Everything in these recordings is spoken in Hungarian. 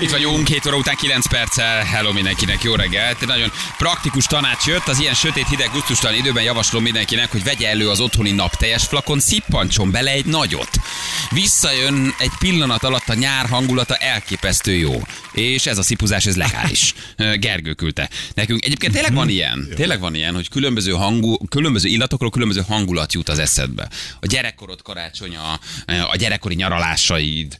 Itt vagyunk, 2 óra után 9 perccel. Hello mindenkinek, jó reggelt. Nagyon praktikus tanács jött. Az ilyen sötét, hideg, gusztustalan időben javaslom mindenkinek, hogy vegye elő az otthoni napteljes flakon, szippantson bele egy nagyot. Visszajön egy pillanat alatt a nyár hangulata elképesztő jó. És ez a szipuzás, ez legális. Gergő küldte nekünk. Egyébként tényleg van ilyen. Tényleg van ilyen, hogy különböző, hangú, különböző illatokról különböző hangulat jut az eszedbe. A gyerekkorod karácsonya, a gyerekkori nyaralásaid,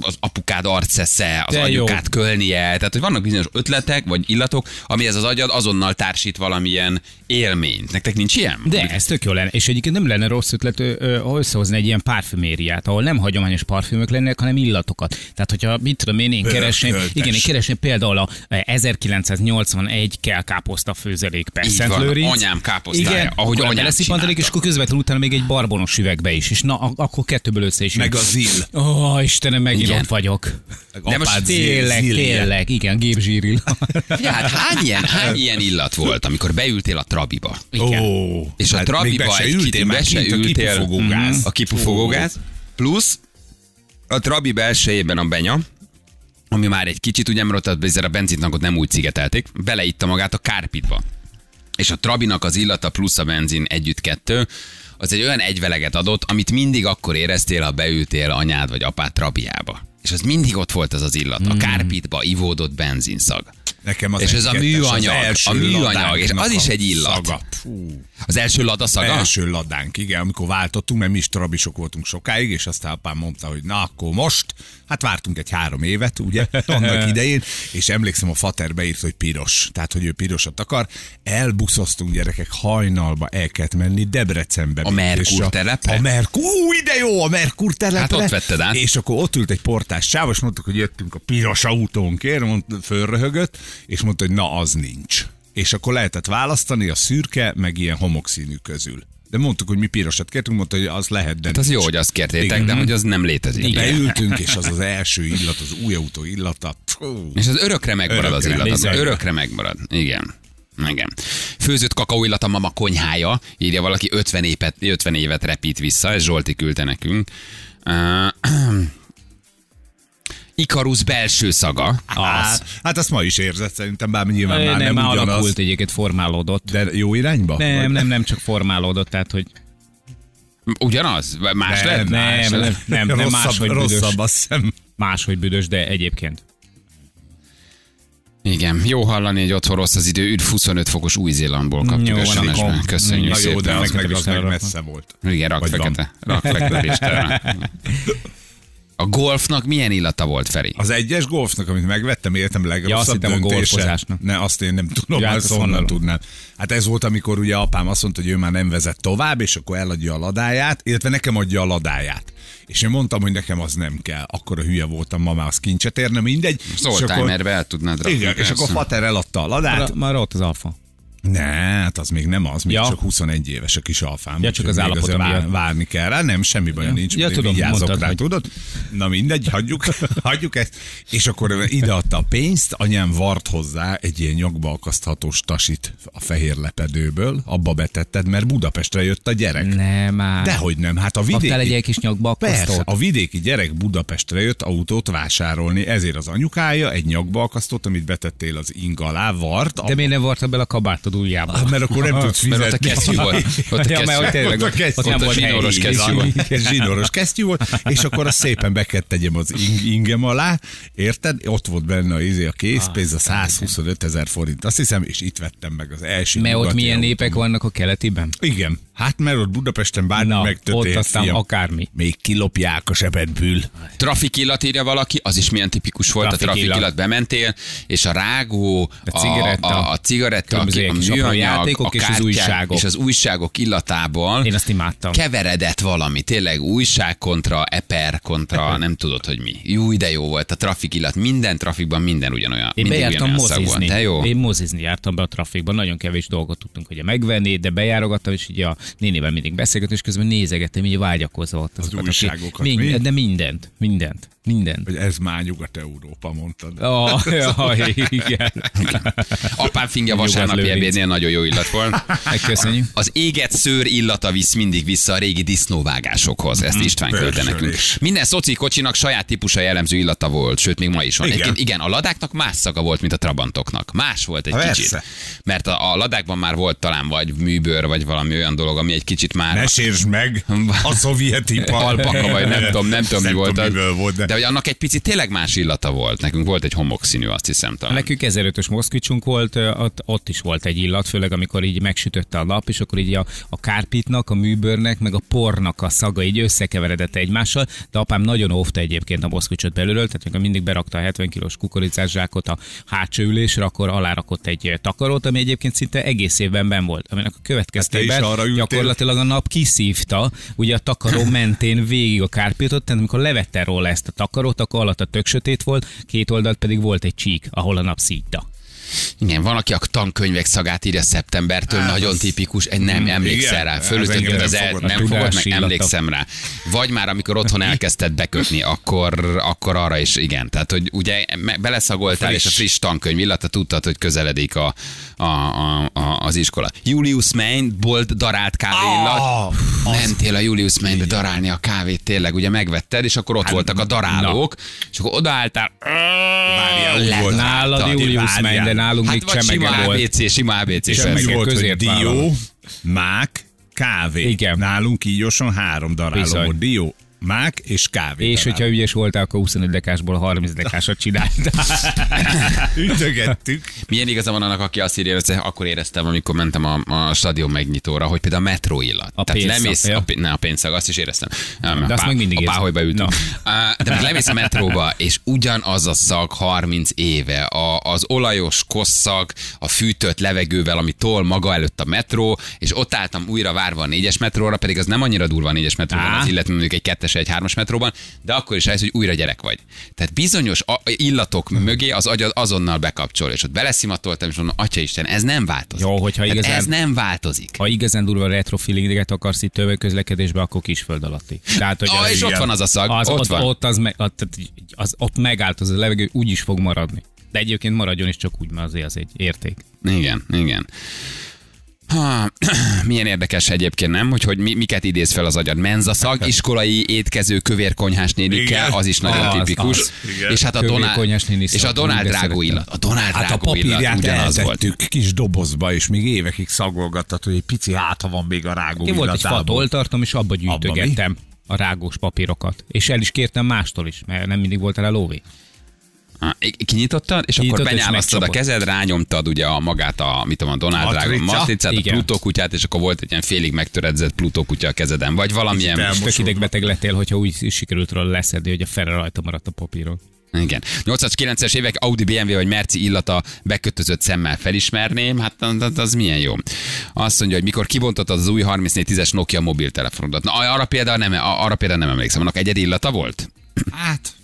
az apukád arcesze, az De jó. kölnie. Tehát, hogy vannak bizonyos ötletek, vagy illatok, amihez az agyad azonnal társít valamilyen élményt. Nektek nincs ilyen? De ez tök jó lenne. És egyébként nem lenne rossz ötlet ö, ö, összehozni egy ilyen parfümériát, ahol nem hagyományos parfümök lennének, hanem illatokat. Tehát, hogyha mit tudom én, én keresném, igen, én keresném például a eh, 1981 kell káposzta főzelék per Szent anyám káposztája, igen, ahogy anyám beleszippantanék, és akkor közvetlenül utána még egy barbonos üvegbe is. És na, ak- akkor kettőből össze is. Meg jön. a zil. Ó, oh, Istenem, megint Igen. ott vagyok. De most Tényleg, zilje. tényleg, igen, gépzsíril. Ja, hát hány ilyen, hány ilyen illat volt, amikor beültél a trabiba? Ó, És a hát trabiba egy ültél, be se kint a ültél. kipufogógáz. A kipufogógáz. Plusz a trabi belsejében a benya, ami már egy kicsit, ugye, mert ott a benzintankot nem úgy szigetelték, beleitta magát a kárpitba. És a trabinak az illata plusz a benzin együtt kettő, az egy olyan egyveleget adott, amit mindig akkor éreztél, ha beültél anyád vagy apád trabiába. És az mindig ott volt az az illat. A kárpitba ivódott benzinszag. Nekem az És ez a az műanyag, első a műanyag, és az is egy illat. Szaga. Fú. Az első ladaszaga? Első ladánk, igen, amikor váltottunk, mert mi is trabisok voltunk sokáig, és aztán apám mondta, hogy na akkor most, hát vártunk egy három évet, ugye, annak idején, és emlékszem, a fater beírt, hogy piros, tehát, hogy ő pirosat akar. Elbuszoztunk gyerekek, hajnalba el kellett menni Debrecenbe. A Merkur telepre? A Merkur, ú, ide jó, a Merkur telepre. Hát ott vetted át. És akkor ott ült egy portás sáv, és mondtuk, hogy jöttünk a piros autónkért, mondta, fölröhögött, és mondta, hogy na az nincs. És akkor lehetett választani a szürke, meg ilyen homokszínű közül. De mondtuk, hogy mi pirosat kértünk, mondta, hogy az lehet, de Hát az nincs. jó, hogy azt kértétek, Igen. de hogy az nem létezik. Igen. Beültünk, és az az első illat, az új autó illata. Fú. És az örökre megmarad az Örökre. illat, az örökre megmarad. Igen. Igen. Főzött kakaó illat a mama konyhája, írja valaki 50 évet, 50 évet repít vissza, ez Zsolti küldte nekünk. Uh, Ikarusz belső szaga. Az. Hát azt ma is érzed szerintem, bár nyilván már nem, nem, már ugyanaz. alakult egyébként, formálódott. De jó irányba? Nem, Vagy- nem, nem csak formálódott, tehát hogy Ugyanaz? Más nem, lett? Nem, más nem, lett. nem, nem, rosszabb, máshogy büdös. rosszabb, azt hiszem. máshogy büdös, de egyébként. Igen, jó hallani, hogy otthon rossz az idő. Üdv 25 fokos Új-Zélandból kaptuk akkor- Köszönjük Na jó, szépen. de az meg, az meg messze volt. Igen, rak Vagy van. fekete. Rak fekete. A golfnak milyen illata volt, Feri? Az egyes golfnak, amit megvettem, életem Ja, azt legrosszabb a golfozásnak. Ne, azt én nem tudom, Ja, hát azt honnan tudnám. Hát ez volt, amikor ugye apám azt mondta, hogy ő már nem vezet tovább, és akkor eladja a ladáját, illetve nekem adja a ladáját. És én mondtam, hogy nekem az nem kell. Akkor a hülye voltam, ma már az kincset érne, mindegy. És akkor- oldtimerbe el tudnád rakni. Igen, és akkor Fater eladta a ladát. Már, már ott az alfa. Ne, hát az még nem az, még Ja. csak 21 éves a kis alfám. Ja, csak az állapota vár, várni kell rá, nem, semmi baj Ja. nincs, Ja, tudom, mondtad, rá, hogy- tudod? Na mindegy, hagyjuk, hagyjuk ezt. És akkor ideadta a pénzt, anyám vart hozzá egy ilyen nyakba akaszthatós tasit a fehér lepedőből, abba betetted, mert Budapestre jött a gyerek. Nem, már. Dehogy nem, hát a vidéki... Kaptál egy ilyen kis nyakba Persze, akasztót? a vidéki gyerek Budapestre jött autót vásárolni, ezért az anyukája egy nyakba akasztott, amit betettél az ing alá, vart, De miért nem vartad bele a kabátod ujjába? mert akkor nem tudsz fizetni. Mert ott a kesztyű volt. Ott a Ja, mert kesztyű. ott tényleg Ott a kesztyű. ott nem volt zsinóros kesztyű volt. Zsinóros kesztyű volt, és akkor azt szépen be kellett tegyem az ing- ingem alá, érted? Ott volt benne a, izé, a készpénz, a 125 ezer forint, azt hiszem, és itt vettem meg az első Mert ott milyen népek vannak a keletiben? Igen, hát mert ott Budapesten bármi Na, megtörtént, ott aztán fiam. akármi. Még kilopják a zsebedből. Trafik illat írja valaki, az is milyen tipikus volt, Trafik a trafik illat. illat bementél, és a rágó, A cigaretta, a, a cigaretta, a, ilyen a műanyag, játékok a és az kártyák, újságok. és az újságok illatából Én azt imádtam. keveredett valami, tényleg újság kontra, eper kontra, nem tudod, hogy mi. Jó, de jó volt a trafik illat, minden trafikban minden ugyanolyan. Én bejártam mozizni. De jó. Én mozizni jártam be a trafikban, nagyon kevés dolgot tudtunk ugye megvenni, de bejárogattam, és így a nénivel mindig beszélgettem, és közben nézegettem, így vágyakozva ott. azokat a ki- újságokat, Mind, mi? De mindent, mindent. Minden. Hogy ez már Nyugat-Európa, mondtad. Oh, ja, igen. Apám fingja vasárnapi ebédnél nagyon jó illat volt. Megköszönjük. Az éget szőr illata visz mindig vissza a régi disznóvágásokhoz. Ezt István küldte nekünk. Minden szoci kocsinak saját típusa jellemző illata volt, sőt még ma is van. Igen. Igen, igen a ladáknak más szaga volt, mint a trabantoknak. Más volt egy Ha, kicsit. persze. Mert a, a ladákban már volt talán vagy műbőr, vagy valami olyan dolog, ami egy kicsit már Ne sértsd meg a szovjet ipar. alpaka, vagy nem tudom, nem tudom, mi volt az. volt, de- de hogy annak egy picit tényleg más illata volt. Nekünk volt egy homokszínű, azt hiszem talán. Nekünk 1005-ös moszkvicsunk volt, ott, ott is volt egy illat, főleg amikor így megsütötte a nap, és akkor így a, a kárpitnak, a műbőrnek, meg a pornak a szaga így összekeveredett egymással, de apám nagyon óvta egyébként a moszkvicsot belülről, tehát amikor mindig berakta a 70 kilós kukoricás zsákot a hátsó ülésre, akkor alárakott egy takarót, ami egyébként szinte egész évben ben volt, aminek a következtében Hát gyakorlatilag a nap kiszívta, ugye a takaró mentén végig a kárpitot, tehát amikor levette róla ezt a takarót, akkor alatt a tök sötét volt, két oldalt pedig volt egy csík, ahol a nap szívta. Igen, van, aki a tankönyvek szagát írja szeptembertől, Á, nagyon az- tipikus, egy nem emlékszel igen, rá, engem az nem el, nem fogod, meg emlékszem rá. Vagy már amikor otthon elkezdted bekötni, akkor, akkor arra is igen. Tehát, hogy ugye beleszagoltál, Friss. és a friss tankönyv illata tudtad, hogy közeledik a, a, a, a, az iskola. Julius Main, bolt darált kávé illat. Ah, Mentél a Julius Mainbe darálni a kávét, tényleg, ugye megvetted, és akkor ott Hát, voltak a darálók, és akkor odaálltál, Várjál, volt. Nálad. Julius. Main, de nálunk Hát még vagy sima volt. ABC, sima ABC. És Semmi volt, hogy közért dió, mák, kávé. Igen. Nálunk ígyosan három daráló volt. Dió, mák és kávé. És hogyha ügyes voltál, akkor 25 dekásból 30 dekásot csináltál. Ütögettük. Milyen igaza van annak, aki azt írja, hogy akkor éreztem, amikor mentem a, a stadion megnyitóra, hogy például a metró illat. A Tehát lemész, ja. a, ne, a pénzszag, azt is éreztem. Nem, De azt pá- meg mindig A páholyba. Na. Á, De most lemész a metróba, és ugyanaz a szag 30 éve, a, az olajos kosszag, a fűtött levegővel, ami tol maga előtt a metró, és ott álltam újra várva a négyes metróra, pedig az nem annyira durva a négyes metróban, Á. az illetve mondjuk egy kettes, egy hármas metróban, de akkor is rájössz, hogy újra gyerek vagy. Tehát bizonyos illatok mögé az agyad azonnal bekapcsol, és ott beleszimatoltam, és mondom, atya Isten, ez nem változik. Jó, hogyha Tehát igazán- Ez nem változik. Ha igazán durva retro feelinget akarsz itt tömegközlekedésbe, akkor kisföld alatti. Tehát, hogy Ah, és ott igen. van az a szag, az, ott, ott, van. ott, az, me, az, tehát az, ott megállt az a levegő, úgy is fog maradni. De egyébként maradjon is csak úgy, mert azért az egy érték. Igen, igen. Ha, milyen érdekes egyébként, nem? Hogy, hogy mi, miket idéz fel az agyad. Menzaszag, iskolai étkező kövérkonyhás nénikkel, az is nagyon Az, tipikus. az. És hát a Donald, és a Donald Drágó illat. A Donald Hát a Drágó illat papírját ugyanaz volt. kis dobozba, és még évekig szagolgattad, hogy egy pici hátha van még a rágó Én volt egy fatoltartom, és abba gyűjtögettem a rágós papírokat. És el is kértem mástól is, mert nem mindig volt rá lóvé. Kinyitottad, és akkor Kinyitottad, és benyálasztad a kezed, rányomtad ugye a magát a, mit tudom, a Donald? Drágó matricát, a. Plutó kutyát, és akkor volt egy ilyen félig megtöredzett Plutó kutya a kezeden, vagy valamilyen... És tök idegbeteg lettél, hogyha úgy sikerült róla leszedni, hogy a fele rajta maradt a papíron. Igen. 80-as, 90-es évek Audi, BMW vagy Merci illata bekötözött szemmel felismerném, hát az, az milyen jó. Azt mondja, hogy mikor kibontottad az új 3410-es Nokia mobiltelefonodat. Na, arra például nem, arra például nem emlékszem. Annak egyedi illata volt? Hát,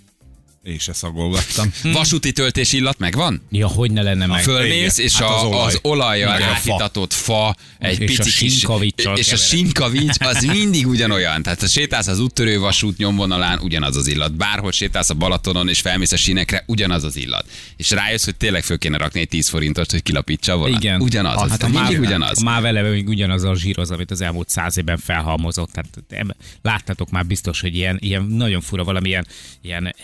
én se szagolgattam. Vasúti töltés illat megvan? Ja, hogy ne lenne meg. Fölmész, és Hát a, az olaj. az olajjal Igen, a fa. egy És a pici kis... sinkavicsal És a sinkavics az mindig ugyanolyan. Tehát ha sétálsz az úttörő vasút nyomvonalán, ugyanaz az illat. Bárhol sétálsz a Balatonon, és felmész a sínekre, ugyanaz az illat. És rájössz, hogy tényleg föl kéne rakni egy 10 forintot, hogy kilapítsa volna. Igen. Ugyanaz. Az, hát a mindig ugyanaz. A MÁV eleve még ugyanaz a zsíroz, amit az elmúlt száz évben felhalmozott. Tehát láttátok már biztos, hogy ilyen, ilyen nagyon fura valamilyen ilyen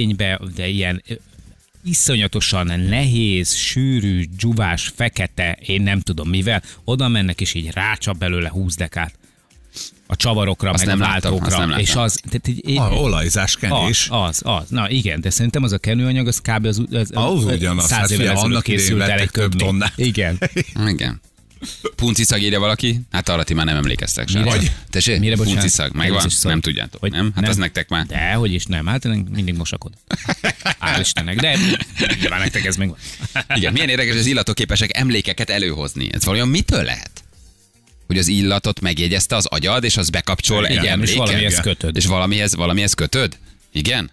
edénybe, de ilyen iszonyatosan nehéz, sűrű, dzsuvás, fekete, én nem tudom mivel, oda mennek és így rácsap belőle 20 dekát a csavarokra, Azt meg nem a láttam, azt váltókra. nem és láttam. az, tehát így, A olajzás kenés. az, az, az. Na igen, de szerintem az a kenőanyag, az kb. az, az, Az ugyanaz. száz Hát évvel figyelj, ezelőtt készült el egy több tonnát. Igen. Igen. Punci szag írja valaki? Hát arra ti már nem emlékeztek sem. Mire? Vagy? Tessék? Mire, bocsánat? szag, megvan? Először szag. Nem tudjátok, Hogy nem? Hát az nektek már. De, hogy is nem. Hát mindig mosakod. Hál' Istennek. De nyilván nektek ez meg van. Igen, milyen érdekes, az illatok képesek emlékeket előhozni. Ez valójában mitől lehet? Hogy az illatot megjegyezte az agyad, és az bekapcsol Igen, egy és emléket. valamihez kötöd. És valamihez, valamihez kötöd? Igen?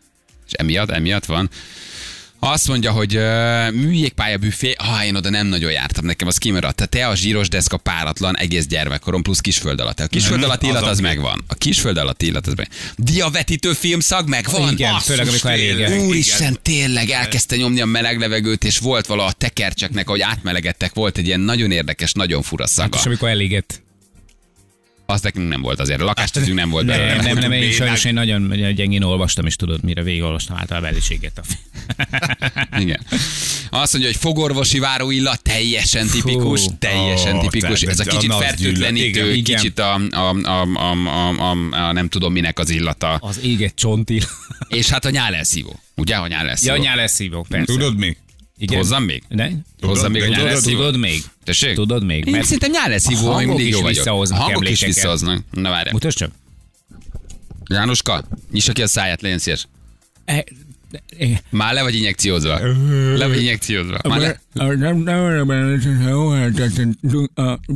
És emiatt, emiatt van. Azt mondja, hogy uh, műjégpálya büfé, ha én oda nem nagyon jártam, nekem az kimaradt. Tehát te a zsíros deszka páratlan egész gyermekkorom plusz kisföld alatt. A kisföld alatt illat az az megvan. A kisföld alatt illat az meg. Diavetítő filmszag megvan. Igen, Basszus, főleg amikor elég. Úristen, tényleg elkezdte nyomni a meleg levegőt, és volt vala a tekercseknek, ahogy átmelegedtek, volt egy ilyen nagyon érdekes, nagyon fura szaga. És amikor elégett. Az nekünk nem volt azért. A lakástűzünk nem volt belőle. Nem, nem, nem, én sajnos én nagyon gyengén olvastam, és tudod, mire végigolvastam általában eliséget. Igen. Azt mondja, hogy fogorvosi váróillat teljesen tipikus, Fú. teljesen Ó, tipikus. Ez a kicsit a fertőtlenítő, kicsit a, a, a, a, a, a, a, nem tudom minek az illata. Az éget csontil. És hát a nyálelszívó. Ugye, a nyálelszívó? Ja, nyál szívó, persze. Tudod mi? Igen. Hozzam még? Ne? Hozzam még a Tudod, nyálelszívót? Tudod még? Tessék? Tudod még? Én Mert szerintem nyálelszívó, a ami hangok mindig is jó vagyok. visszahoznak A hangok is visszahoznak. Na várj. mutasd csak. Jánoska, nyissa ki a száját, legyen szíves. E, Már le vagy injekciózva. Le vagy injekciózva. Már le...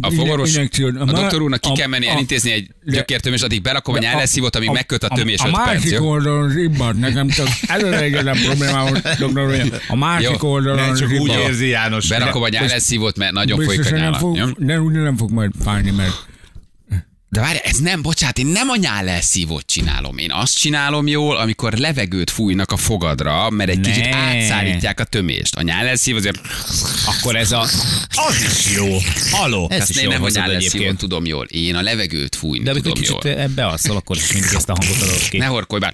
A fogorvos, a doktor úrnak ki kell menni elintézni egy gyökértömést, addig berakom a nyáleszívót, amíg megköt a tömés A 5 perc, másik oldalon az ibbat, nekem csak az egyetlen problémám, doktor úr. A másik oldalon csak úgy érzi János. Berakom a nyáleszívót, mert nagyon folyik a Biztosan nem úgy nem fog majd fájni, mert De várj, ez nem, bocsánat, én nem a nyálelszívót csinálom. Én azt csinálom jól, amikor levegőt fújnak a fogadra, mert egy kicsit Ne. átszárítják a tömést. A nyálelszív azért, akkor ez a... Az is jó. Haló. Ez is én nem a nyálelszívót egyébként. tudom jól. Én a levegőt fújni De amikor tudom kicsit jól. ebbe alszol, akkor is mindig ezt a hangot adod ki. Ne horkolj bár.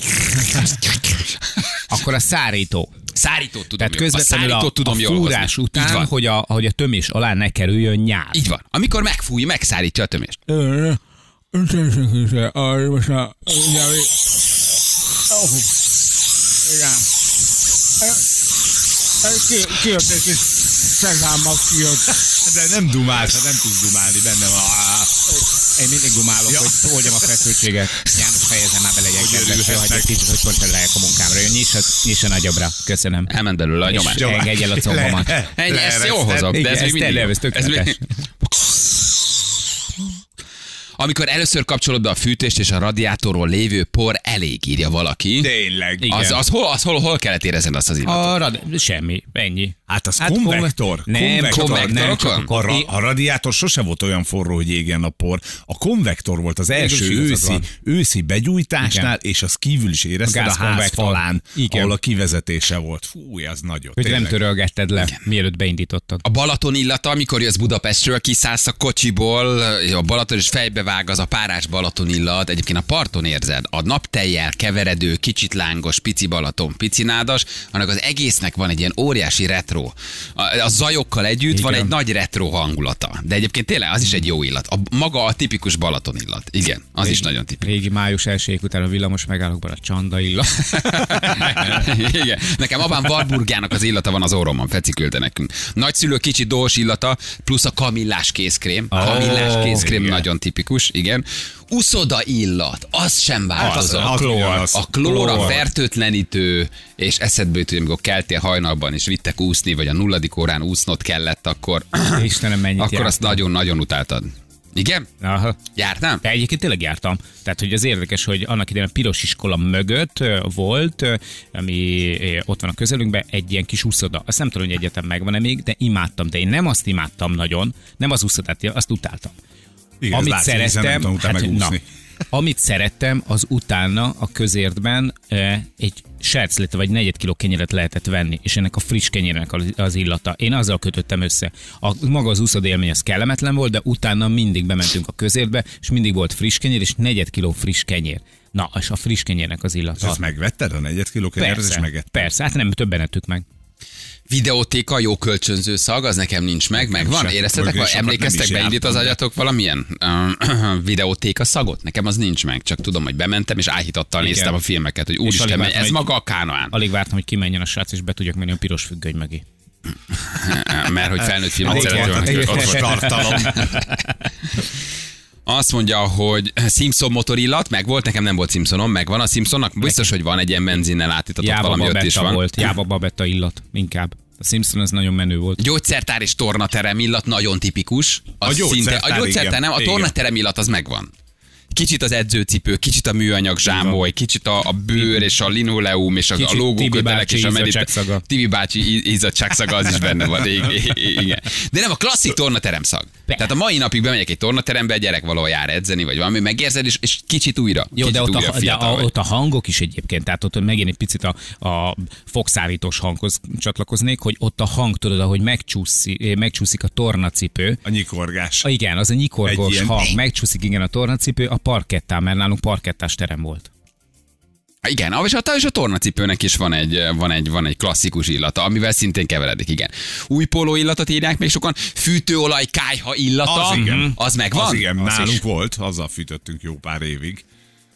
Akkor a szárító. Szárítót tudom Tehát jól. A közvetlenül a, szárítót tudom a jól fúrás hozni. Így után, van. hogy a, hogy a tömés alá ne kerüljön nyál. Így van. Amikor megfúj, megszárítja a tömést. Öntönsük is, a, most a, ugye, oh, igen. Kijött egy kis szezámmal kijött. De nem dumálsz, hát nem tudsz dumálni, benne van. Ah, Én mindig dumálok, Ja. hogy oldjam a feszültséget. János fejezem már bele Hogy kedves, örülhetnek. hogy egy kicsit, hogy koncentráljak a munkámra. Jön, nyissa, nyissa nagyobbra. Köszönöm. Elment belőle a nyomás. Engedj el a combomat. Ennyi, ezt jól hozok, de ez még mindig ez tökéletes. Amikor először kapcsolod be a fűtést és a radiátorról lévő por elég, írja valaki. Tényleg. Igen. Az, az, hol, az hol, hol kellett érezned azt az illatot? A rad... Semmi, ennyi. Hát az Hát konvektor. konve- Nem, konvektor. Nem, csak a, ra- a radiátor sose volt olyan forró, hogy égjen a por. A konvektor volt az első igazad őszi, őszi begyújtásnál, és az kívül is érezted A a, ház falán, Igen. ahol a kivezetése volt. Fú, az nagyon. Hogy nem tényleg. törölgetted le, mielőtt beindítottad. A Balaton illata, amikor jössz Budapestről, kiszállsz a kocsiból, a Balaton és fejbevág az a párás Balaton illat. Egyébként a parton érzed, a naptejjel keveredő, kicsit lángos, pici Balaton, pici nádas, annak az egésznek van egy ilyen óriási retro. A, a zajokkal együtt Igen. van egy nagy retro hangulata. De egyébként tényleg az is egy jó illat. A, maga a tipikus Balaton illat. Igen, az is nagyon tipikus. Régi május elsőjék után a villamos megállókban a csanda illat. Igen. Nekem abban Warburgának az illata van az orromon, Feci küldte nekünk. Nagyszülő kicsi dós illata, plusz a kamillás kézkrém. A kamillás kézkrém igen. nagyon tipikus, igen. Uszoda illat, az sem változott. az a klór, a Klór. fertőtlenítő, és eszedbe jut, hogy amikor keltél hajnalban, és vittek úszni, vagy a nulladik órán úsznod kellett, akkor, Istenem, mennyit akkor azt jártam. nagyon-nagyon utáltad. Igen? Aha. Jártál? De egyébként tényleg jártam. Tehát, hogy az érdekes, hogy annak idején a piros iskola mögött volt, ami ott van a közelünkben, egy ilyen kis úszoda. Azt nem tudom, hogy egyetem megvan-e még, de imádtam. De én nem azt imádtam nagyon, nem az úszodát, azt utáltam. Igen, amit látszik, nem szerettem, hát, na, megúszni. amit szerettem, az utána a közértben eh, egy serclet vagy negyed kiló kenyeret lehetett venni, és ennek a friss kenyérnek az- illata. Én azzal kötöttem össze. A, maga az úszod élmény az kellemetlen volt, de utána mindig bementünk a közértbe, és mindig volt friss kenyér, és negyed kiló friss kenyér. Na, és a friss kenyérnek az És illata. ezt megvetted a negyed kiló kenyeret, és megetted? persze, hát nem, többen ettük meg. Videótéka, jó kölcsönző szag, az nekem nincs meg, megvan. sem. Éreztetek, vagy emlékeztek, beindít az agyatok valamilyen uh, videótéka szagot? Nekem az nincs meg, csak tudom, hogy bementem, és áhítattal Igen. néztem a filmeket, hogy úristen, ez hogy- maga a kánoán. Alig vártam, hogy kimenjen a srác, és be tudjak menni a piros függöny mögé. Mert hogy felnőtt filmet Igen. ott volt tartalom. Azt mondja, hogy Simpson motorillat, meg volt, nekem nem volt Simpsonom, meg van a Simpsonnak, biztos, hogy van egy ilyen benzinnel átítatott Jáva valami ott is van. volt, jáva babetta illat, inkább. A Simpson az nagyon menő volt. Gyógyszertár és tornaterem illat nagyon tipikus. Az A gyógyszertár, szinte, a gyógyszertár igen. nem, a tornaterem illat az megvan. Kicsit az edzőcipő, kicsit a műanyag zsámoly, kicsit a, a bőr és a linoleum és a, a logókötelek és a bácsi medit- izzadságszaga. Tibi bácsi izzadságszaga az is benne van. Igen. De nem a klasszik tornaterem szag. Tehát a mai napig bemegyek egy tornaterembe, egy gyerek valahol jár edzeni, vagy valami, megérzed, és, és kicsit újra. Jó, kicsit de ott újra a, de a, ott a hangok is egyébként, tehát ott megint egy picit a, a fogszárítós hanghoz csatlakoznék, hogy ott a hang, tudod, ahogy megcsúszi, megcsúszik a tornacipő, A nyikorgás. Ah, Igen, az a nyikorgós hang, megcsúszik igen a tornacipő a parkettán, mert nálunk parkettás terem volt. Igen, és a, és a tornacipőnek is van egy, van, egy, van egy klasszikus illata, amivel szintén keveredik, igen. Új póló illatot írják még sokan, fűtőolaj kájha illata, Az igen. az megvan? Az igen, Az nálunk is. volt, azzal fűtöttünk jó pár évig.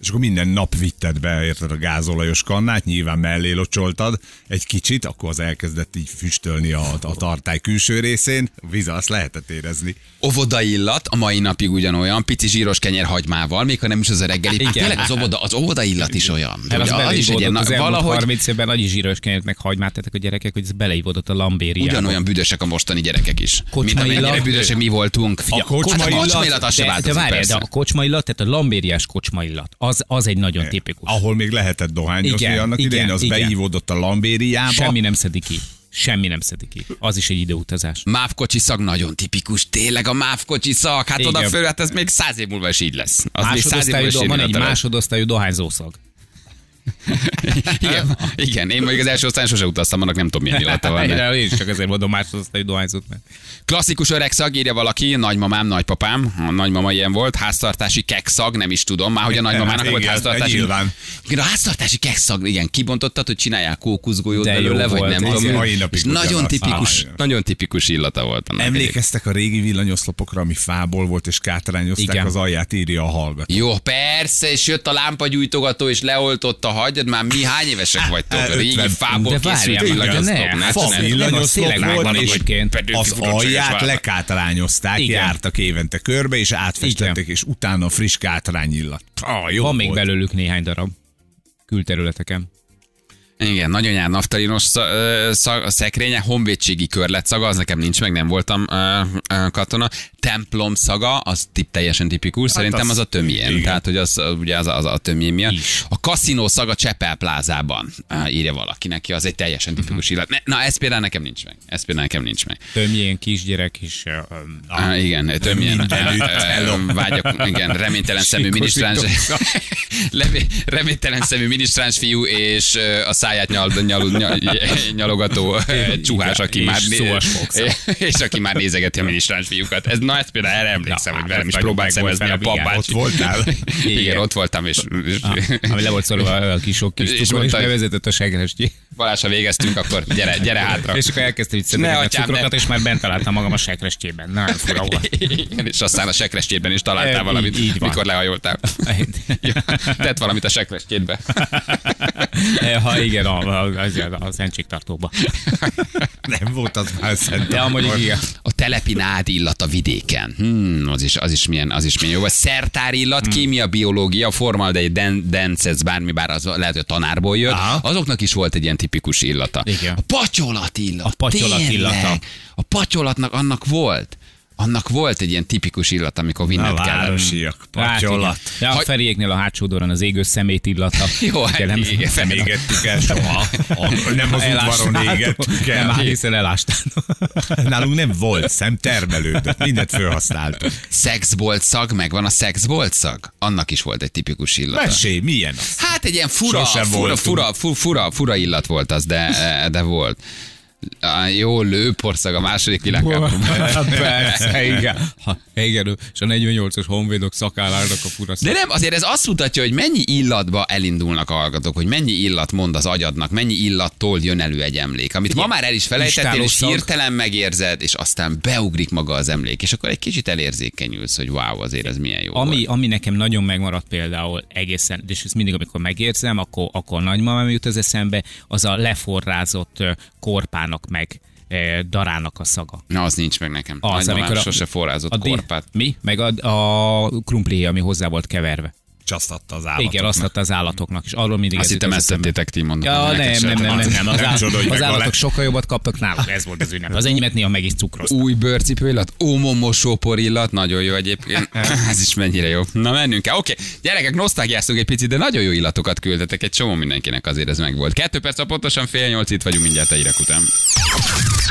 És akkor minden nap vitted be, érted a gázolajos kannát, nyilván mellé locsoltad egy kicsit, akkor az elkezdett így füstölni a, a tartály külső részén. A víz azt lehetett érezni. Óvoda illat, a mai napig ugyanolyan, pici zsíros kenyér hagymával, még ha nem is az a reggeli. Igen. Hát tényleg az óvoda, az óvoda illat is olyan. Mert az Ugye, beleívódott az elmúlt valahogy 30 évben annyi zsíros kenyeret meg hagymát tettek a gyerekek, hogy ez beleívódott a lambériába. ugyanolyan büdösek a mostani gyerekek is. Kocsma Mint amennyire büdösek mi voltunk. A kocsma hát a kocsma illat- illat az se de, de változik, várjál, de a kocsma illat, tehát a lambériás kocsma illat, az, az egy nagyon tipikus. Ahol még lehetett dohányozni Igen, annak igen, idején, az igen. beívódott a lambériába. Semmi nem szedi ki. Semmi nem szedi ki. Az is egy időutazás. Mávkocsi szag nagyon tipikus, tényleg a mávkocsi szag, hát Igen. oda föl, hát ez még száz év múlva is így lesz. Az még száz év múlva is do- így van egy másodosztályú dohányzószag. Igen, igen, én még az első osztályon sose utaztam, annak nem tudom milyen illata van. de- Én, is csak ezért mondom másodosztályú dohányzót. Mert... Klasszikus öreg szag, írja valaki, nagymamám, nagypapám, a nagymama ilyen volt, háztartási kekszag, nem is tudom, már hogy a nagymamának Hát volt igen, háztartási. nyilván. Igen, a háztartási kekszag, igen, kibontottad, hogy csinálják kókuszgolyót belőle, vagy nem tudom. És nagyon tipikus, nagyon tipikus illata volt. Emlékeztek a régi villanyoszlopokra, ami fából volt, és kátrányozták az alját, írja a hallgató. Jó, persze, és jött a lámpagyújtogatóés leoltott a hagyad, már mi hány évesek vagytok? Régi 50. fából készült villanyoszlop, volt, és az alját Igen. jártak évente körbe, és átfestették, és utána friss kátrány illat. Van még belőlük néhány darab külterületeken. Igen, nagyon jár naftalinos szag, szekrénye, honvédségi körlet szaga, az nekem nincs meg, nem voltam ö, ö, katona. Templom szaga, az tip, teljesen tipikus, szerintem az- az a tömjén. igen. Tehát, hogy az, ugye az, az a tömjén miatt. Is. A kaszinó szaga Csepel plázában, írja valaki neki, az egy teljesen tipikus illat. Ne, na, ez például nekem nincs meg. Ez például nekem nincs meg. Tömjén kisgyerek is. ö, ö, Ah, igen, tömjén. Vágyok, igen, reménytelen szemű minisztráns. Reménytelen szemű minisztráns fiú és ö, a száját nyal, nyal, nyal, nyalogató ö, csuhás, aki már fogsz. és aki már nézegeti a minisztráns fiúkat. Ez, na, ezt például erre emlékszem, Na, hogy hát velem is próbált szemezni a papbácsi. Ott voltál? Igen, Igen. ott voltam, és, és Ami le volt szólva a kis sok kis És bevezetett a segrestjé. Balázsra végeztünk, akkor gyere, gyere hátra. És akkor elkezdte így Ne, szedni a cukrokat, és már bent találtam magam a segrestjében. Nagyon fura volt. Igen, és aztán a sekrestjétben is találtál E, valamit, mikor lehajoltál. tett valamit a sekrestjétbe. Ha igen, a, a, az, a szentségtartóba. Nem volt az már szent. De amúgy igen. A telepi nád illat a vidéken. Hmm, az is, az is milyen, az is milyen jó. A szertár illat, Hmm. kémia, biológia, formaldehid, den, dencez, bármi, bár az lehet, hogy a tanárból jött. Aha. Azoknak is volt egy ilyen tipikus illata. Igen. A patyolat illat. A patyolat tényleg. illata. A patyolatnak annak volt. Annak volt egy ilyen tipikus illat, amikor A vinned kellett. városiak, Hát patyolat. igen. Ja, a Hagy- Feriéknél a hátsó doron az égő szemét illata. Jó, hát nem, igen. Nem égettük el soha. A- Nem az udvaron égettük Nem, el. hát hiszen elástál. Nálunk nem volt szem, termelődött. Mindent felhasználtuk. Szexbolt szag, megvan a szexbolt szag? Annak is volt egy tipikus illata. Mesélj, milyen az? Hát egy ilyen fura, fura, voltunk. fura, fura, fura, fura illat volt az, de, de volt. Á, jó, lőporszag a második világháborúban. Persze, igen. Ha, igen, és a 48-os honvédok szakállának a fura De nem, azért ez azt mutatja, hogy mennyi illatba elindulnak a hallgatók, hogy mennyi illat mond az agyadnak, mennyi illattól jön elő egy emlék, amit ma már el is felejtettél, és hirtelen megérzed, és aztán beugrik maga az emlék, és akkor egy kicsit elérzékenyülsz, hogy wow, azért ez milyen jó Ami, volt. ami nekem nagyon megmaradt például egészen, és ezt mindig, amikor megérzem, akkor, akkor nagymamám jut az eszembe, az a leforrázott ö, korpának meg ö, darának a szaga. Na, az nincs meg nekem. Az, Nagymamám amikor a- sose forrázott a di- korpát. Mi? Meg a, a krumpli, ami hozzá volt keverve. Azt adta az állatoknak. Igen, azt adta az állatoknak, és arról mindig Azt ez hittem ezt tettétek ti, mondom. Ja, nem, nem, nem, nem, nem. Az, áll- az állatok sokkal jobbat kaptak náluk, ez volt az ünnep. Az enyémet néha meg is cukroztak. Új bőrcipő illat, ómom mosópor illat, nagyon jó egyébként. Ez is mennyire jó. Na mennünk kell. Oké, gyerekek, nosztalgiáztunk egy picit, de nagyon jó illatokat küldtetek, egy csomó mindenkinek azért ez meg volt. Kettő perc, a pontosan fél nyolc, itt vagyunk mindjárt a hírek után.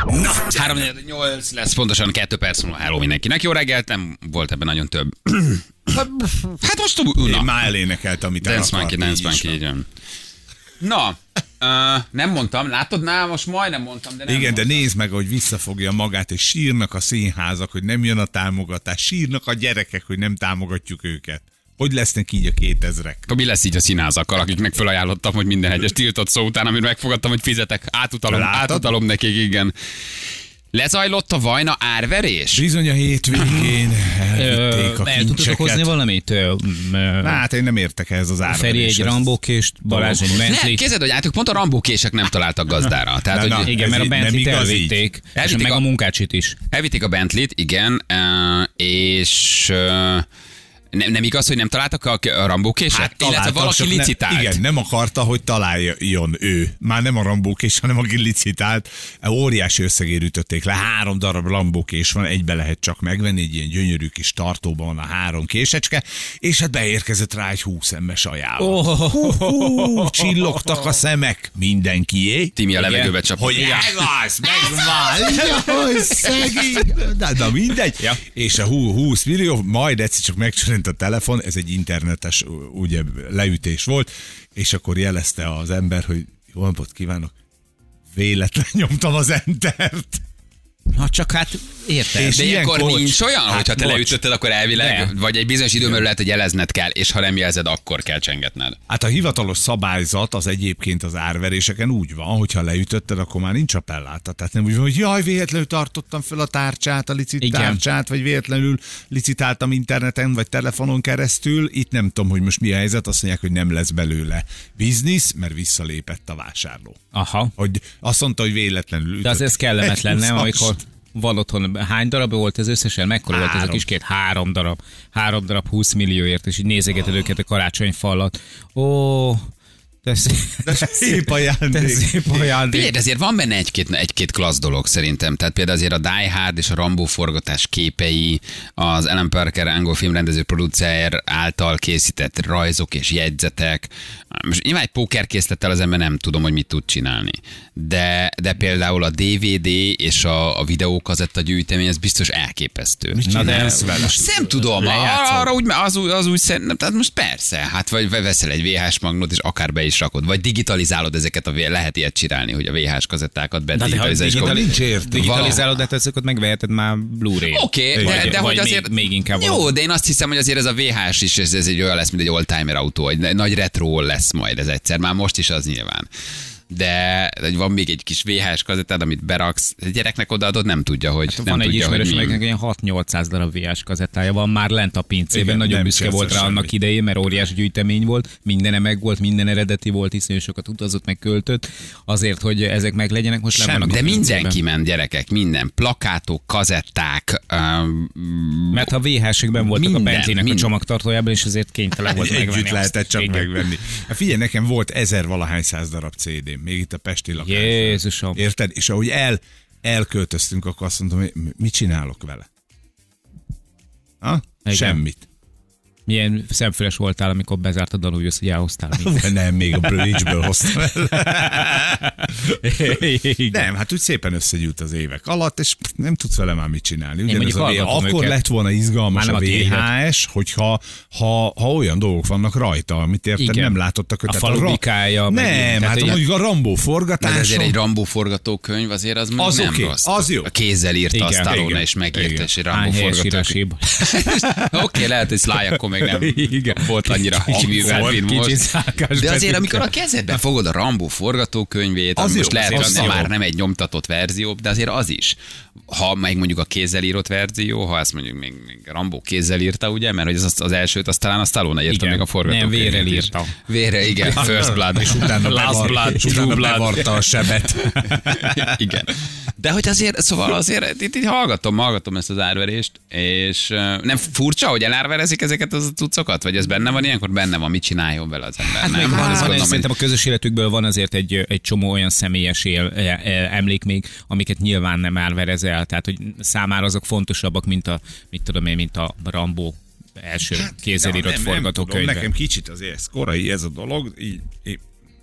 Na, 3 nyolc lesz pontosan kettő perc múlva. Hello mindenkinek. Jó reggelt, nem volt ebben nagyon több. Hát most Én na, már elénekelt, amit Dance Monkey, Dance Monkey, így van. Na, uh, nem mondtam, látod, na, most majdnem mondtam, de nem Igen, de mondtam. nézd meg, hogy visszafogja magát, és sírnak a színházak, hogy nem jön a támogatás, sírnak a gyerekek, hogy nem támogatjuk őket. Hogy lesznek így a 2000-ek? Akkor mi lesz így a színházakkal, akiknek felajánlottam, hogy minden egyes tiltott szó után, amit megfogadtam, hogy fizetek, átutalom, Látod? átutalom nekik, igen. Lezajlott a vajna árverés? Bizony a hétvégén elvitték a El kincseket. hozni valamit? Hát én nem értek ehhez az árveréshez. Feri egy rambókést, Balázs egy Bentley. kézed, hogy átok, pont a rambókések nem találtak gazdára. Tehát, Na, hogy na. Igen, mert a Bentley-t így. elvitték, és Elvitték meg a- a munkácsit is. Elvitték a Bentley-t, igen, és eh, nem, nem igaz, hogy nem találtak a, a rambókések? Hát, Illetve találtak, valaki csak licitált. Ne, igen, nem akarta, hogy találjon ő. Már nem a rambókés, hanem aki licitált. Óriási összegért ütötték le. Három darab rambókés van, egybe lehet csak megvenni, egy ilyen gyönyörű kis tartóban van a három késecske, és hát beérkezett rá egy 20 emmes ajánlat. Oh, Hú, hú, csillogtak a szemek. Mindenkié. Timi a levegőbe csapott. Hogy ez az, megvan! Jaj, szegény! Na, na mindegy. Ja. És a hú- 20 millió, majd egyszer csak megcsörent a telefon, ez egy internetes ugye, leütés volt, és akkor jelezte az ember, hogy jó napot kívánok, véletlen nyomtam az entert. Na csak hát érted. És De ilyenkor ilyenkor- nincs olyan, Hát hogyha te bocs. leütötted, akkor elvileg, De. vagy egy bizonyos időmről lehet, hogy jelezned kell, és ha nem jelzed, akkor kell csengetned. Hát a hivatalos szabályzat az egyébként az árveréseken úgy van, hogyha leütötted, akkor már nincs appelláta. Tehát nem úgy van, hogy jaj, véletlenül tartottam fel a tárcsát, a licit Igen. tárcsát, vagy véletlenül licitáltam interneten, vagy telefonon keresztül. Itt nem tudom, hogy most mi a helyzet, azt mondják, hogy nem lesz belőle biznisz, mert visszalépett a vásárló. Aha. Hogy azt mondta, hogy véletlenül ütött. De az ez kellemetlen, nem? 20-as. Amikor van otthon, hány darab volt ez összesen? Mekkora volt ez a Három. kis két? Három darab. Három darab 20 millióért, és így nézegeted őket a karácsonyfallat. Ó, de szép, De szép ajándék. de szép ajándék. Figyelj, de azért van benne egy-két, egy-két klassz dolog szerintem. Tehát például azért a Die Hard és a Rambo forgatás képei, az Ellen Parker angol filmrendező producer által készített rajzok és jegyzetek. Most nyilván egy pókerkészlettel az ember nem tudom, hogy mit tud csinálni. De, de például a DVD és a, a videókazetta gyűjtemény, ez biztos elképesztő. Na de csinálsz vele? Nem tudom, Lejátszod. arra úgy, az, úgy, az úgy szerintem, tehát most persze, hát vagy veszel egy VHS magnót, és akár be is rakod, vagy digitalizálod ezeket, a, lehet ilyet csinálni, hogy a VHS kazettákat de ha bedigitalizálod. nincs értelme. digitalizálod, de ezeket megveheted már Blu-ray. Oké, okay, de, de hogy még- azért... Még inkább Jó, valami. de én azt hiszem, hogy azért ez a VHS is, ez, ez egy olyan lesz, mint egy oldtimer autó, egy nagy retro lesz majd ez egyszer, már most is az nyilván. De, van még egy kis VHS kazettád, amit beraksz, a gyereknek odaadod, nem tudja, hogy nem Hát Van egy tudja, hogy ismerős, mi. meg ilyen 6-800 darab VHS kazettája van már lent a pincében, Igen, nagyon nem büszke volt rá semmi. annak idején, mert óriás gyűjtemény volt, mindene meg volt, minden eredeti volt, iszonyú sokat utazott, meg költött, azért, hogy ezek meg legyenek, most nem a De mindenki ment, gyerekek, minden. Plakátok, kazetták, um, Mert ha VHS-ekben voltak Minden, a Bentley-nek a minden. csomagtartójában, és ezért kénytelen volt megvenni. Együtt azt. lehetett csak megvenni. Hát figyelj, nekem volt ezer valahány száz darab CD, még itt a Pesti lakásban. Jézusom. Érted? És ahogy el, elköltöztünk, akkor azt mondtam, hogy mit csinálok vele? Ha? Igen. Semmit. Milyen szemfüles voltál, amikor bezárt a Danubius, hogy elhoztál. Nem, még a Bridge-ből hoztam el. Nem, hát úgy szépen összegyűlt az évek alatt, és nem tudsz vele már mit csinálni. Ugyanez a v... hallgatom Akkor őket. lett volna izgalmas Már a. VHS, hogyha ha, ha olyan dolgok vannak rajta, amit érted, nem látottak. A Tehát falu ra-. Nem, hát mondjuk a Rambó de forgatáson. ezért egy Rambó forgatókönyv azért az, Az nem oké, rossz. az jó. A kézzel írta Igen, a Stallone, igen, és megírta, és Rambó forgatókönyv. Oké, lehet, hogy Sly akkor még nem Igen. volt annyira kiművelt, mint most. De azért, amikor a kezedben fogod a Rambó forgatókönyvét, Az jó, most lehet, az hogy már nem egy nyomtatott verzió, de azért az is. Ha meg mondjuk a kézzel írott verzió, ha ezt mondjuk még, még Rambó kézzel írta, ugye, mert hogy az, az első az talán a Stallone írta Igen. még a Nem, forgatókönyvét. vérrel írta. Vére, igen, First Blood. és utána, Last blood, true blood. a sebet. igen. De hogy azért, szóval azért itt, itt hallgatom, hallgatom ezt az árverést, és nem furcsa, hogy elárverezik ezeket az cuccokat? Vagy ez benne van ilyenkor? Benne van, mit csináljon vele az ember? Hát nem? meg van, van, gondolom, szerintem a közös életükből van azért egy, egy csomó olyan személyes él, e- e- emlék még, amiket nyilván nem árverezel, tehát hogy számára azok fontosabbak, mint a, mit tudom én, mint a Rambó első hát, kézzel írott nem, nem tudom, forgatókönyve. nekem kicsit azért ez korai ez a dolog, így, így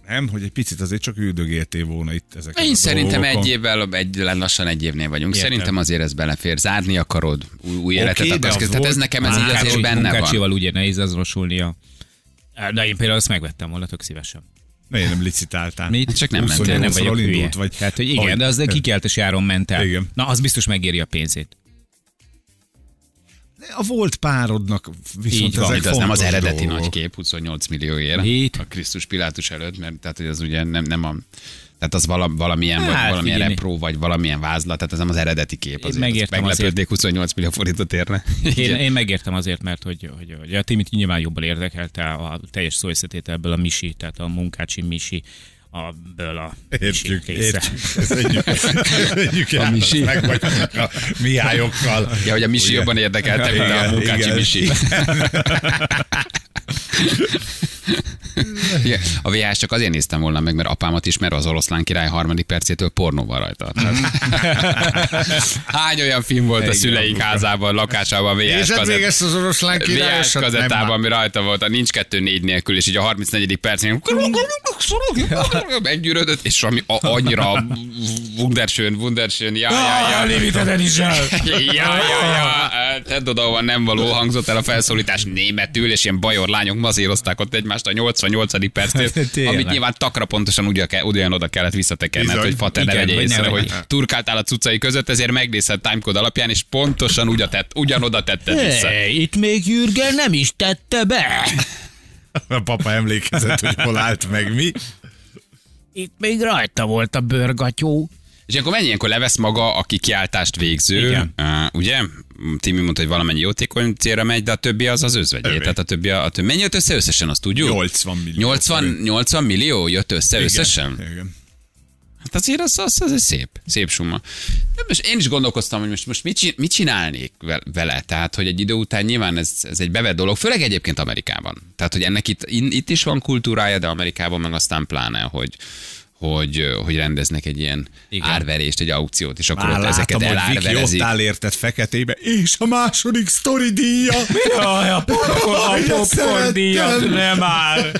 nem, hogy egy picit azért csak üldögéltél volna itt ezek. Én szerintem dolgokon. egy évvel, egy, lassan egy évnél vagyunk. Értem. Szerintem azért ez belefér. Zárni akarod, új, új életet Oké, de akarsz. kezdeni. Tehát ez nekem ez így azért benne van. Ugye nehéz azonosulnia. De én például azt megvettem volna tök szívesen. Miért nem licitáltál? Mit? Csak nem mentél. 28-ról nem vagyok hülye. indult, vagy... Tehát, hogy igen, Ahogy- de az kikeltes járon ment el. Igen. Na, az biztos megéri a pénzét. A volt párodnak viszont Így van. ezek az nem az eredeti dolgok. nagy kép, 28 millióért Itt. a Krisztus Pilátus előtt, mert tehát, hogy az ugye nem, nem a tehát az vala, valamilyen, Hát, vagy valamilyen figyelj. repró, vagy valamilyen vázlat, tehát ez nem az eredeti kép. Azért megértem az meglepődnék, 28 millió forintot érne. Én, én megértem azért, mert hogy, hogy, hogy a Timit nyilván jobban érdekelte a teljes szó összetételből a Misi, tehát a munkácsi Misi, a, ből a Értjük, értjük. Köszönjük, köszönjük el, Misi. meg vagyunk a Mihályokkal. Ja, hogy a Misi Ugye? jobban érdekelte, mint a munkácsi igen. Misi. Igen, a VHS csak azért néztem volna meg, mert apámat ismer az oroszlán király harmadik percétől pornóval rajta. Tehát- Hány olyan film volt a Igen, szüleink házában, lakásában, VHS hát kazett, még ezt az oroszlán VHS királyosat nem kazettában, ami rajta volt, a nincs kettő négy nélkül, és így a 34. percén meggyűrödött, és ami a, annyira wunderschön, wunderschön, ja, ja, ja. Limited edition. Ja, ja, ja. Tedd oda, ahova nem való, hangzott el a felszólítás németül, és ilyen bajor lányok mazírozták ott egymást a 88. percnél, amit nyilván takra pontosan ugyan, oda kellett visszatekerned, Bizony. hogy Fater ne vegye észre, hogy turkáltál a cuccai között, ezért megnézhet timecode alapján, és pontosan ugyan tett, ugyanoda tetted vissza. Hey, itt még Jürgen nem is tette be. A papa emlékezett, hogy hol állt meg mi. Itt még rajta volt a bőrgatyó. És ilyenkor mennyi ilyenkor levesz maga a kikiáltást végző, Igen. Uh, ugye? Timi mondta, hogy valamennyi jótékony célra megy, de a többi az az özvegyé. Övé. Tehát a többi, a, többi. Mennyi jött össze összesen, azt tudjuk? 80 millió. 80, 80 millió jött össze összesen? Igen. Igen. Hát azért az, az, az egy szép, szép summa. De most én is gondolkoztam, hogy most, most mit, csin- mit csinálnék vel- vele. Tehát, hogy egy idő után nyilván ez, ez egy bevett dolog, főleg egyébként Amerikában. Tehát, hogy ennek itt, itt is van kultúrája, de Amerikában meg aztán pláne, hogy hogy, hogy rendeznek egy ilyen Igen. árverést, egy aukciót, és akkor Már ott ezeket látom, ott elárverezik. áll érted feketébe, és a második sztori díja. Jaj, a popcorn, a popcorn díjat nem áll.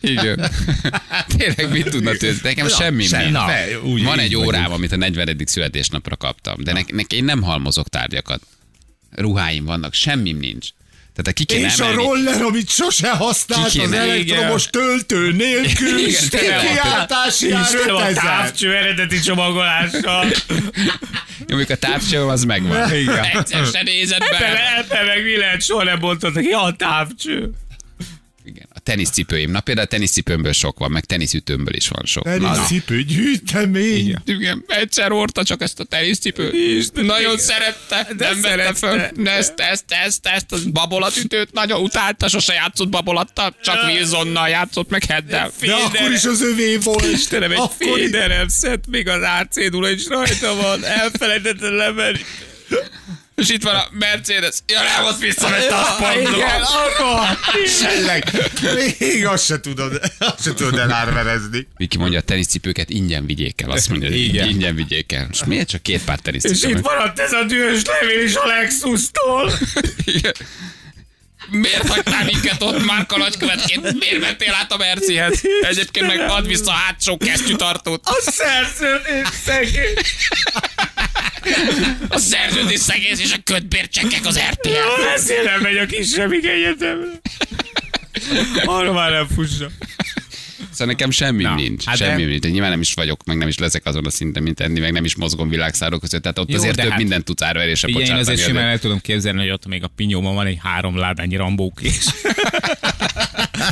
Igen. Tényleg mit tudna tőzni? Nekem semmi sem- na, úgy- Van egy vagyunk. órám, amit a 40. születésnapra kaptam, de nek, nek, én nem halmozok tárgyakat. Ruháim vannak, semmim nincs. Tehát ki kéne És a emelni. roller, amit sose használt Ki az kéne- elektromos töltő nélkül, Igen, Nem a 5000. távcső eredeti csomagolással. Jó, Mondjuk a távcső az megvan. Igen. Egyszer se nézed be. Ebbe meg mi lehet, soha nem mondtad, hogy a távcső. Igen, teniszcipőim. Na például a teniszcipőmből sok van, meg teniszütőmből is van sok. Teniszcipő gyűjtemény. Igen, egyszer hordta csak ezt a teniszcipőt. Nagyon szerette, nem vette föl. Ezt, ezt, ezt, ezt, a babolatütőt nagyon utálta, sose játszott babolattal, csak Wilsonnal játszott, meg Heddel. De akkor is az övé volt. Istenem, egy Akkor féderem szett, még az árcédula is rajta van, elfelejtettem lemenni. És itt van a Mercedes. Ja, nem, az visszavette a Igen, pontot. akkor. Tényleg, még azt se tudod, azt se tudod elárverezni. Viki mondja, a teniszcipőket ingyen vigyék el. Azt mondja, Igen. ingyen vigyék el. És miért csak két pár És teniszcipő? itt maradt ez a dühös levél is a Lexus-tól. Igen. Miért hagytál minket ott Márka nagykövetként? Miért mentél át a Mercihez? Egyébként meg add vissza a hátsó kesztyűtartót. A szerződés szegény. A szerződés szegész és a kötbércsekkek az RTL. Ezért nem megy a kisebbik egyetemre. Arra már nem fussa. Szóval nekem semmi Na, nincs. hát semmi de- nincs. Nyilván nem is vagyok, meg nem is leszek azon a szinten, mint enni, meg nem is mozgom világszárok között. Tehát ott Jó, azért de több hát- mindent tudsz árverésre Igen, én bocsátani. azért simán el tudom képzelni, hogy ott még a pinyóban van egy három ládányi rambókés.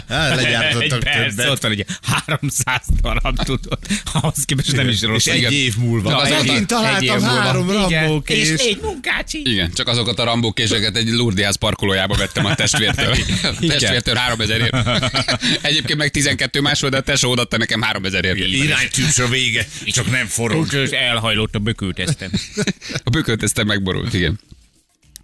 Legyártottak Egy többet. ott van egy 300 darab, tudod. Ahhoz képest nem is rossz. És egy év múlva. Na, egy- megint egy találtam három Igen. rambókés. És négy munkácsi. Igen, csak azokat a rambókéseket egy Lurdiház parkolójába vettem a testvértől. A testvértől 3000 ért. Egyébként meg 12 más volt, de a tesó odaadta nekem 3000 ért. Iránytűz a vége, csak nem forog. Úgyhogy elhajlott a bökültesztem. A bököltöztem megborult, igen.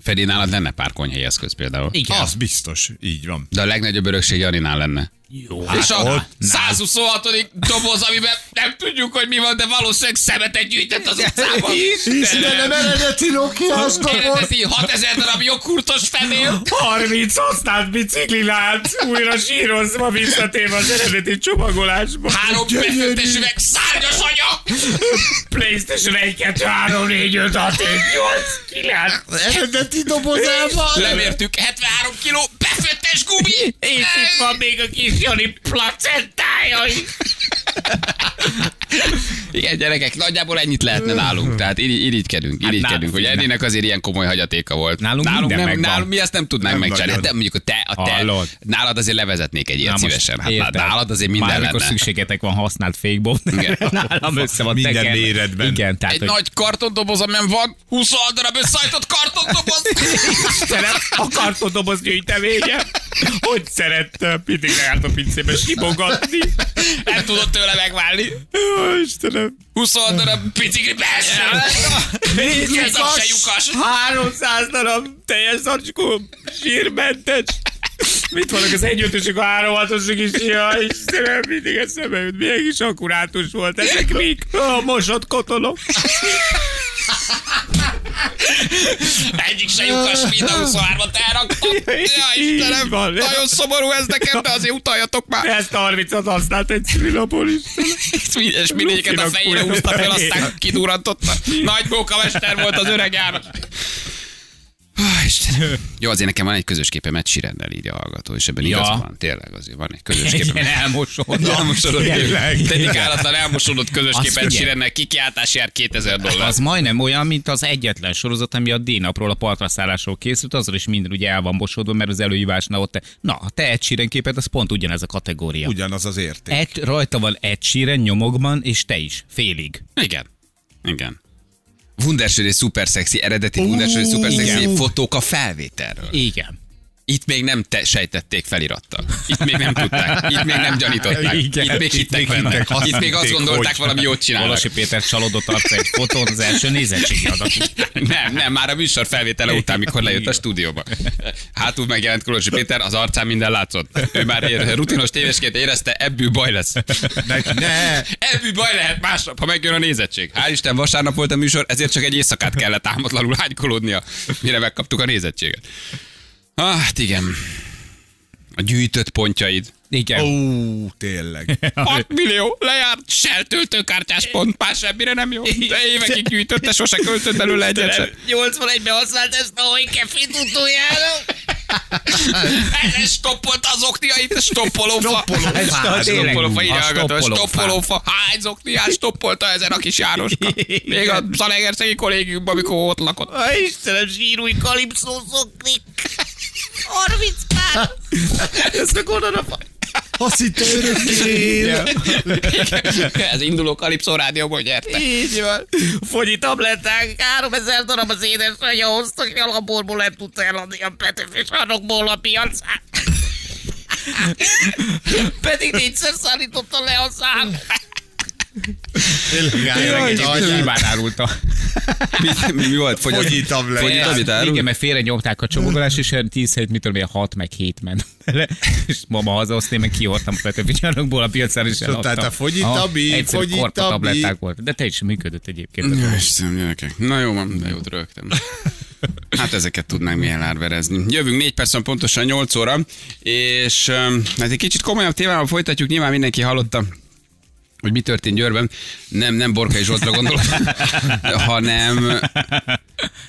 Fedi, nálad lenne pár konyhai eszköz például. Igen. Az biztos, így van. De a legnagyobb örökség Janinál lenne. Jó. és a ott 126. doboz, amiben nem tudjuk, hogy mi van, de valószínűleg szemetet gyűjtett az utcában. Istenem, eredeti Nokia-s doboz. Eredeti 6000 darab joghurtos fenél. 30 használt biciklilánc, újra sírozva visszatérve az eredeti csomagolásba. Három befőttes üveg szárnyas. Playstation 1, 2, 3, 4, 5, 6, 7, 8, 9. Eredeti dobozában. Lemértük 73 kiló befőttes gumi. És itt van még a kis Jani placentája is. Igen, gyerekek, nagyjából ennyit lehetne nálunk. Tehát iri- irigykedünk, irigykedünk, hogy Eddinek azért ilyen komoly hagyatéka volt. Nálunk nálunk, nem, megvan. nálunk mi ezt nem tudnánk Nem megcsinálni. De mondjuk a te, a te Hallod. nálad azért levezetnék egy ilyet Na szívesen. Hát érted. nálad azért minden Már lenne. szükségetek van használt fékbomb, Igen. nálam össze van Minden tekerve. méretben. Igen, tehát Egy hogy nagy kartondoboz, amen van 20 darab összeállított kartondoboz. Istenem, a kartondoboz gyűjteménye. Hogy szerettem, mindig leállt a pincébe simogatni. Nem tudod tőle megválni. Ó, Istenem. 20 darab bicikli belső. Ez a se lyukas. 300 darab teljes zacskó, sírmentes. Mit vannak az egyötösök, a három hatosok is? Ja, Istenem, mindig eszembe jut. Milyen kis akkurátus volt. Ezek mik? A mosott kotonok. Egyik se lyukas, mind a 23-at elraktam. Ja, Istenem, van. nagyon szomorú ez nekem, de azért utaljatok már. Ezt a 30-at használt egy szülinapon is. És mindegyiket a fejére húzta fel, aztán kidurrantotta. Nagy mókamester volt az öreg János. Ah, Istenem. Jó, azért nekem van egy közös képem Ed Sheerannel, így a hallgató, és ebben Ja. igaza van. Tényleg azért van egy közös Egy képem. ilyen elmosódott. Kép. Dedikálatlan elmosodott közös Azt kép Ed figyelj. Sheerannel, kikiáltás jár 2000 dollár. Az majdnem olyan, mint az egyetlen sorozat, ami a D-napról, a partraszállásról készült, azzal is minden ugye el van mosódva, mert az előhívásnál ott, na, a te Ed Sheeran képed, az pont ugyanez a kategória. Ugyanaz az érték. Ed, rajta van Ed Sheeran nyomokban, és te is, félig. Igen. Igen. Wunderschön és szuper szexi, eredeti Wunderschön és szuper szexi igen. fotók a felvételről. Igen. Itt még nem te sejtették felirattal. Itt még nem tudták. Itt még nem gyanították. Igen. Itt még Itt hittek benne. hittek, azt Itt még azt gondolták, hogy. valami jót csinálnak. Valasi Péter csalódott arca egy fotón az első nézettségi adat. Nem, nem, már a műsor felvétele után, mikor lejött a stúdióba. Hátul megjelent Kolosi Péter, az arcán minden látszott. Ő már ér, rutinos tévésként érezte, ebből baj lesz. Ne, ne. Ebből baj lehet másnap, ha megjön a nézettség. Hál' Isten, vasárnap volt a műsor, ezért csak egy éjszakát kellett álmatlanul hánykolódnia, mire megkaptuk a nézettséget. Ah, hát igen. A gyűjtött pontjaid. Igen. Ó, tényleg. 6 millió, lejárt, Shell töltőkártyás pont, már semmire nem jó. De évekig gyűjtötte, sose költött belőle egyet sem. 81-ben használt ezt a hojkefit utoljára. Ezzel stoppolta az okniait, stoppolófa. Stoppolófa. Stoppolófa, a stoppolófa. Hány okniát stoppolta ezen a kis Jánoska? Még a Zalegerszegi kollégiumban, amikor ott lakott. Istenem, zsírúj kalipszó szoknik. 30 pár. Ez meg onnan a. Azt hitte örökké. Ez induló Kalipszó rádióból nyerte. Így van. Fogyi tabletták, 3000 darab az édesanyja hozta, hogy a laborból nem tudta eladni a Petőfi sarokból a piacán. Pedig négyszer szállította le a szám. Tényleg. Nyilván árulta. Mi, mi, mi volt? Fogyat, tablet árul? Igen, mert félre nyomták a csomagolást, és olyan 10 hét, mit tudom, ilyen 6 meg 7 ment bele. És mama hazahoztam, én meg kihordtam a Petőfi csarnokból a piacán, és eladtam. tehát a fogyi Aha, tabi, egyszerű fogyi korpa tabi. tabletták volt. De te is működött egyébként. Ja, Istenem, gyerekek. Na jó van, de jót rögtem. Hát ezeket tudnánk milyen árverezni. Jövünk 4 percen pontosan 8 óra, és hát egy kicsit komolyabb témával folytatjuk, nyilván mindenki hallotta hogy mi történt Győrben, nem, nem Borkai Zsoltra gondolok, hanem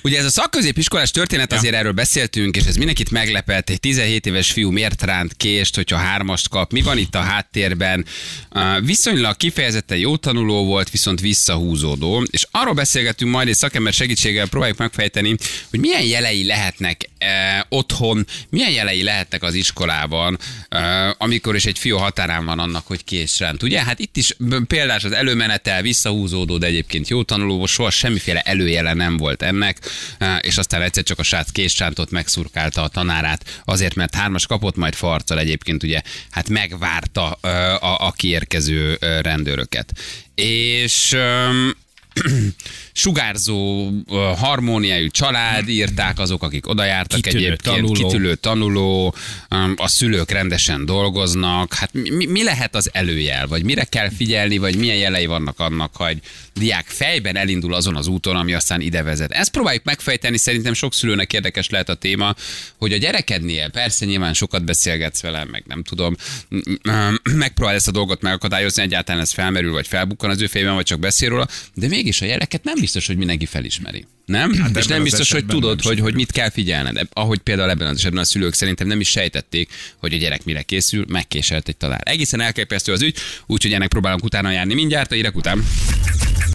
Ugye ez a szakközépiskolás történet, azért erről beszéltünk, és ez mindenkit meglepett. Egy 17 éves fiú miért ránt kést, hogyha hármast kap? Mi van itt a háttérben? Viszonylag kifejezetten jó tanuló volt, viszont visszahúzódó. És arról beszélgetünk majd egy szakember segítséggel, próbáljuk megfejteni, hogy milyen jelei lehetnek uh, otthon, milyen jelei lehetnek az iskolában, uh, amikor is egy fiú határán van annak, hogy kést ránt. Ugye? Hát itt is példás az előmenetel, visszahúzódó, de egyébként jó tanuló, soha semmiféle előjele nem volt ennek, és aztán egyszer csak a srác késcsántot megszurkálta a tanárát, azért, mert hármas kapott, majd farccal egyébként ugye, hát megvárta a, a kiérkező rendőröket. És sugárzó, harmóniájú család írták azok, akik oda jártak Kitűnő egyébként, tanuló. kitűnő tanuló, a szülők rendesen dolgoznak. Hát mi, mi lehet az előjel, vagy mire kell figyelni, vagy milyen jelei vannak annak, hogy diák fejben elindul azon az úton, ami aztán ide vezet. Ezt próbáljuk megfejteni, szerintem sok szülőnek érdekes lehet a téma, hogy a gyerekednél persze nyilván sokat beszélgetsz vele, meg nem tudom, megpróbál ezt a dolgot megakadályozni, egyáltalán ez felmerül, vagy felbukkan az ő fejében, vagy csak beszél róla, de mégis a gyereket nem biztos, hogy mindenki felismeri. Nem? Hát és nem biztos, hogy tudod, nem hogy, hogy mit kell figyelned. Ahogy például ebben az esetben a szülők szerintem nem is sejtették, hogy a gyerek mire készül, megkéselt egy talál. Egészen elképesztő az ügy, úgyhogy ennek próbálunk utána járni mindjárt, a hírek után.